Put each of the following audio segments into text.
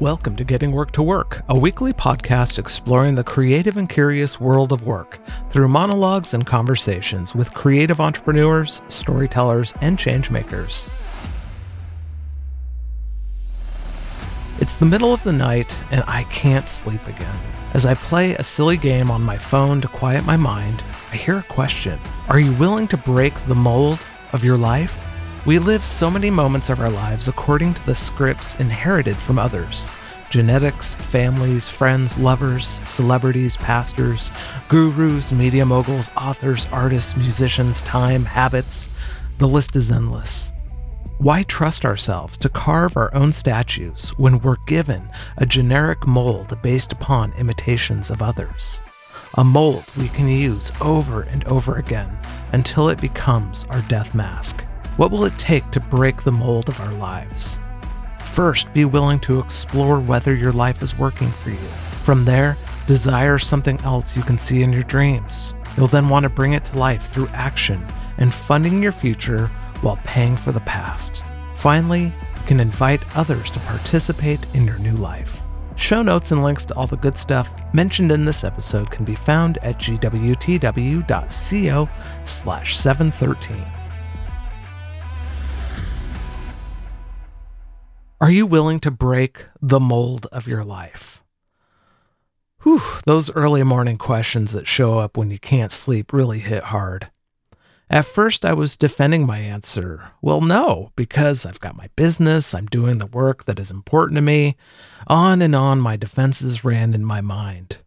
Welcome to Getting Work to Work, a weekly podcast exploring the creative and curious world of work through monologues and conversations with creative entrepreneurs, storytellers, and changemakers. It's the middle of the night and I can't sleep again. As I play a silly game on my phone to quiet my mind, I hear a question Are you willing to break the mold of your life? We live so many moments of our lives according to the scripts inherited from others genetics, families, friends, lovers, celebrities, pastors, gurus, media moguls, authors, artists, musicians, time, habits. The list is endless. Why trust ourselves to carve our own statues when we're given a generic mold based upon imitations of others? A mold we can use over and over again until it becomes our death mask. What will it take to break the mold of our lives? First, be willing to explore whether your life is working for you. From there, desire something else you can see in your dreams. You'll then want to bring it to life through action and funding your future while paying for the past. Finally, you can invite others to participate in your new life. Show notes and links to all the good stuff mentioned in this episode can be found at gwtw.co slash 713. Are you willing to break the mold of your life? Whew, those early morning questions that show up when you can't sleep really hit hard. At first, I was defending my answer. Well, no, because I've got my business, I'm doing the work that is important to me. On and on, my defenses ran in my mind.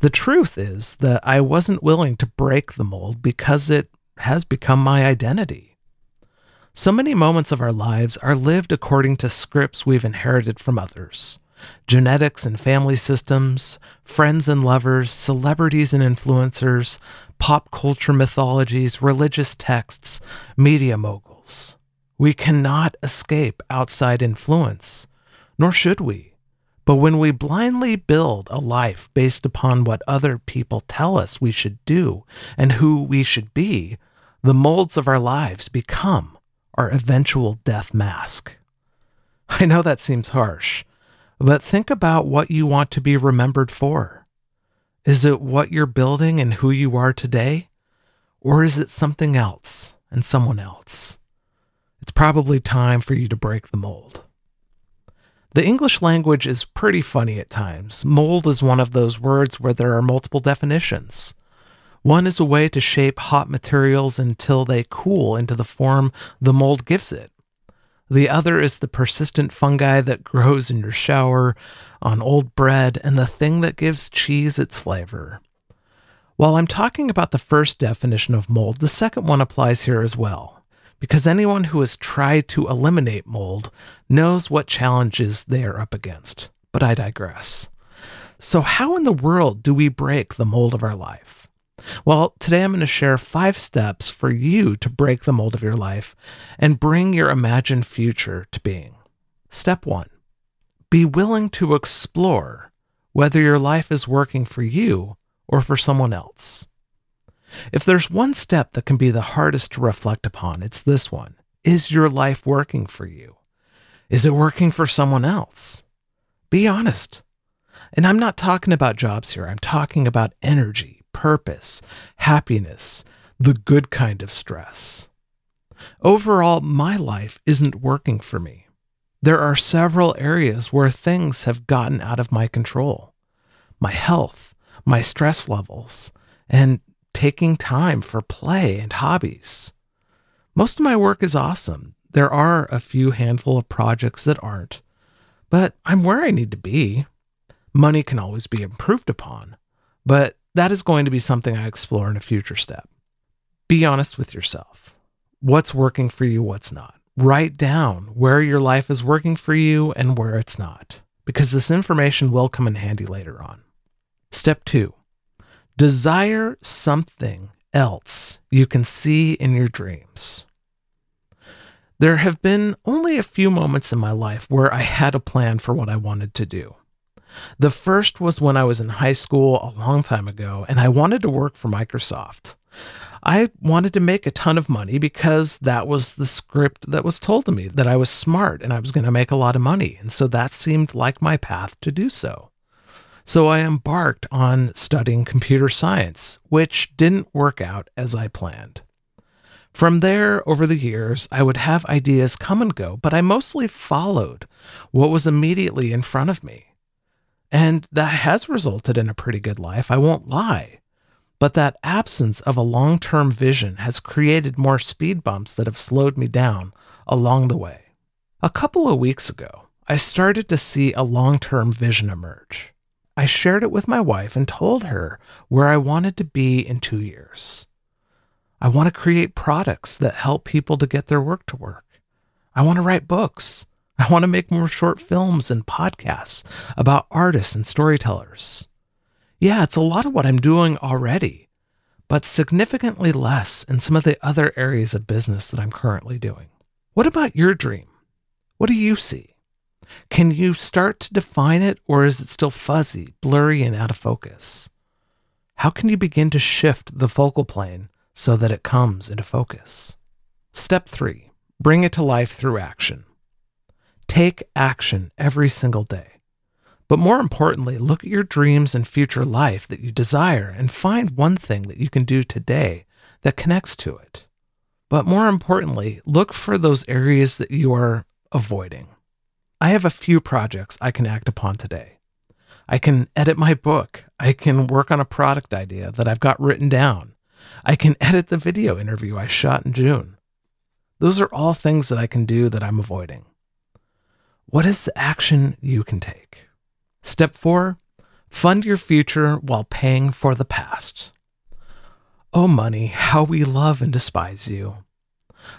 The truth is that I wasn't willing to break the mold because it has become my identity. So many moments of our lives are lived according to scripts we've inherited from others genetics and family systems, friends and lovers, celebrities and influencers, pop culture mythologies, religious texts, media moguls. We cannot escape outside influence, nor should we. But when we blindly build a life based upon what other people tell us we should do and who we should be, the molds of our lives become our eventual death mask. I know that seems harsh, but think about what you want to be remembered for. Is it what you're building and who you are today? Or is it something else and someone else? It's probably time for you to break the mold. The English language is pretty funny at times. Mold is one of those words where there are multiple definitions. One is a way to shape hot materials until they cool into the form the mold gives it. The other is the persistent fungi that grows in your shower, on old bread, and the thing that gives cheese its flavor. While I'm talking about the first definition of mold, the second one applies here as well, because anyone who has tried to eliminate mold knows what challenges they are up against. But I digress. So, how in the world do we break the mold of our life? Well, today I'm going to share five steps for you to break the mold of your life and bring your imagined future to being. Step one be willing to explore whether your life is working for you or for someone else. If there's one step that can be the hardest to reflect upon, it's this one Is your life working for you? Is it working for someone else? Be honest. And I'm not talking about jobs here, I'm talking about energy purpose, happiness, the good kind of stress. Overall, my life isn't working for me. There are several areas where things have gotten out of my control my health, my stress levels, and taking time for play and hobbies. Most of my work is awesome. There are a few handful of projects that aren't, but I'm where I need to be. Money can always be improved upon, but that is going to be something I explore in a future step. Be honest with yourself. What's working for you, what's not. Write down where your life is working for you and where it's not, because this information will come in handy later on. Step two desire something else you can see in your dreams. There have been only a few moments in my life where I had a plan for what I wanted to do. The first was when I was in high school a long time ago, and I wanted to work for Microsoft. I wanted to make a ton of money because that was the script that was told to me that I was smart and I was going to make a lot of money. And so that seemed like my path to do so. So I embarked on studying computer science, which didn't work out as I planned. From there, over the years, I would have ideas come and go, but I mostly followed what was immediately in front of me. And that has resulted in a pretty good life, I won't lie. But that absence of a long term vision has created more speed bumps that have slowed me down along the way. A couple of weeks ago, I started to see a long term vision emerge. I shared it with my wife and told her where I wanted to be in two years. I want to create products that help people to get their work to work. I want to write books. I want to make more short films and podcasts about artists and storytellers. Yeah, it's a lot of what I'm doing already, but significantly less in some of the other areas of business that I'm currently doing. What about your dream? What do you see? Can you start to define it, or is it still fuzzy, blurry, and out of focus? How can you begin to shift the focal plane so that it comes into focus? Step three bring it to life through action. Take action every single day. But more importantly, look at your dreams and future life that you desire and find one thing that you can do today that connects to it. But more importantly, look for those areas that you are avoiding. I have a few projects I can act upon today. I can edit my book. I can work on a product idea that I've got written down. I can edit the video interview I shot in June. Those are all things that I can do that I'm avoiding. What is the action you can take? Step four, fund your future while paying for the past. Oh, money, how we love and despise you.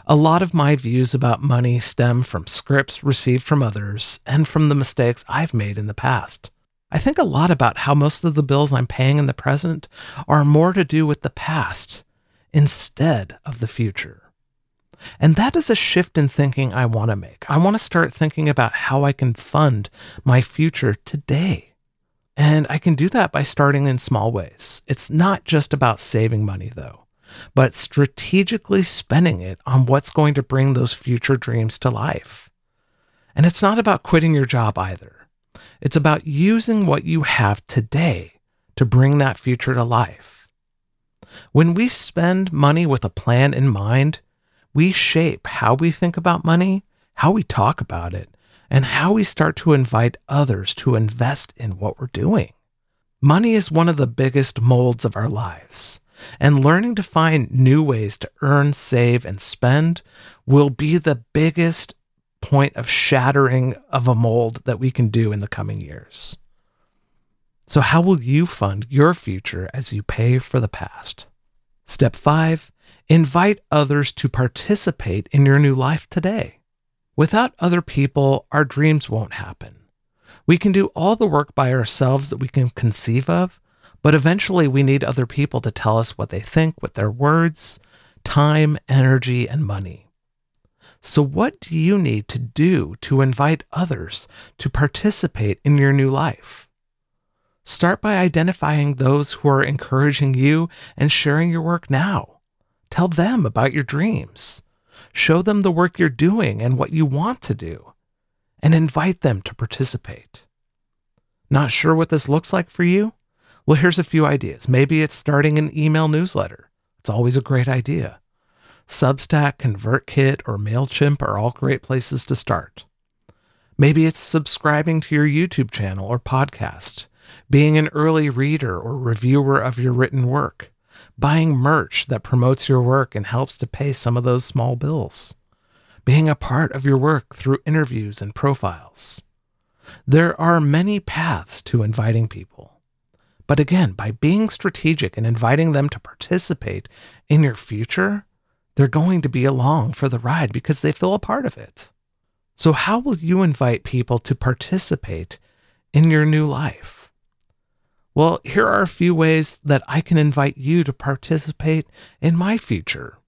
A lot of my views about money stem from scripts received from others and from the mistakes I've made in the past. I think a lot about how most of the bills I'm paying in the present are more to do with the past instead of the future. And that is a shift in thinking I want to make. I want to start thinking about how I can fund my future today. And I can do that by starting in small ways. It's not just about saving money, though, but strategically spending it on what's going to bring those future dreams to life. And it's not about quitting your job either. It's about using what you have today to bring that future to life. When we spend money with a plan in mind, we shape how we think about money, how we talk about it, and how we start to invite others to invest in what we're doing. Money is one of the biggest molds of our lives, and learning to find new ways to earn, save, and spend will be the biggest point of shattering of a mold that we can do in the coming years. So, how will you fund your future as you pay for the past? Step five Invite others to participate in your new life today. Without other people, our dreams won't happen. We can do all the work by ourselves that we can conceive of, but eventually we need other people to tell us what they think with their words, time, energy, and money. So, what do you need to do to invite others to participate in your new life? Start by identifying those who are encouraging you and sharing your work now. Tell them about your dreams. Show them the work you're doing and what you want to do, and invite them to participate. Not sure what this looks like for you? Well, here's a few ideas. Maybe it's starting an email newsletter. It's always a great idea. Substack, ConvertKit, or MailChimp are all great places to start. Maybe it's subscribing to your YouTube channel or podcast, being an early reader or reviewer of your written work, buying merch that promotes your work and helps to pay some of those small bills, being a part of your work through interviews and profiles. There are many paths to inviting people. But again, by being strategic and inviting them to participate in your future, they're going to be along for the ride because they feel a part of it. So, how will you invite people to participate in your new life? Well, here are a few ways that I can invite you to participate in my future.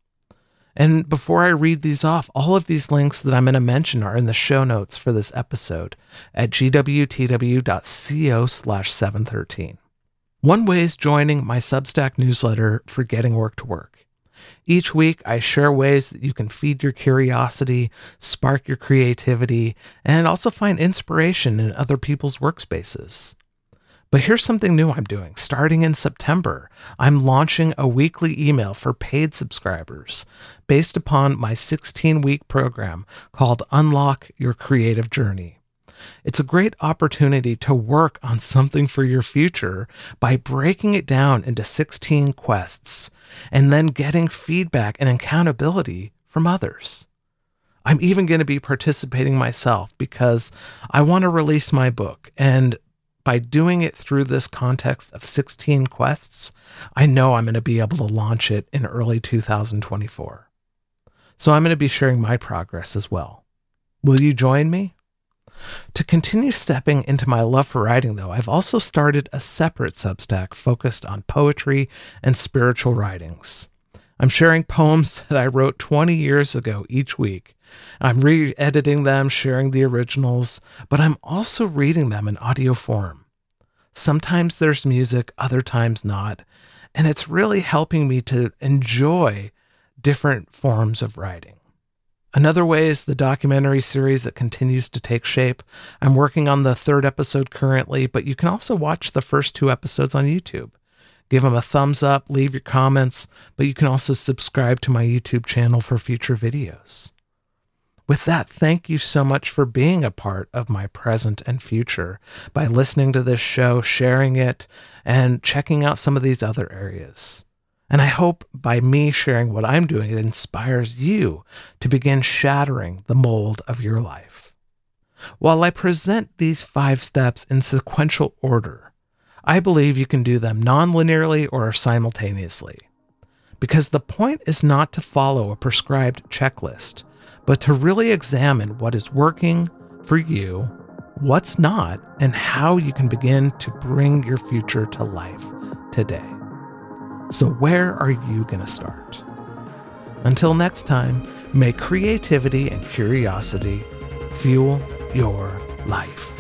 And before I read these off, all of these links that I'm going to mention are in the show notes for this episode at gwtw.co slash 713. One way is joining my Substack newsletter for getting work to work. Each week, I share ways that you can feed your curiosity, spark your creativity, and also find inspiration in other people's workspaces. But here's something new I'm doing. Starting in September, I'm launching a weekly email for paid subscribers based upon my 16 week program called Unlock Your Creative Journey. It's a great opportunity to work on something for your future by breaking it down into 16 quests and then getting feedback and accountability from others. I'm even going to be participating myself because I want to release my book. And by doing it through this context of 16 quests, I know I'm going to be able to launch it in early 2024. So I'm going to be sharing my progress as well. Will you join me? To continue stepping into my love for writing, though, I've also started a separate Substack focused on poetry and spiritual writings. I'm sharing poems that I wrote 20 years ago each week. I'm re editing them, sharing the originals, but I'm also reading them in audio form. Sometimes there's music, other times not, and it's really helping me to enjoy different forms of writing. Another way is the documentary series that continues to take shape. I'm working on the third episode currently, but you can also watch the first two episodes on YouTube. Give them a thumbs up, leave your comments, but you can also subscribe to my YouTube channel for future videos. With that, thank you so much for being a part of my present and future by listening to this show, sharing it, and checking out some of these other areas. And I hope by me sharing what I'm doing, it inspires you to begin shattering the mold of your life. While I present these five steps in sequential order, I believe you can do them non-linearly or simultaneously. Because the point is not to follow a prescribed checklist, but to really examine what is working for you, what's not, and how you can begin to bring your future to life today. So, where are you going to start? Until next time, may creativity and curiosity fuel your life.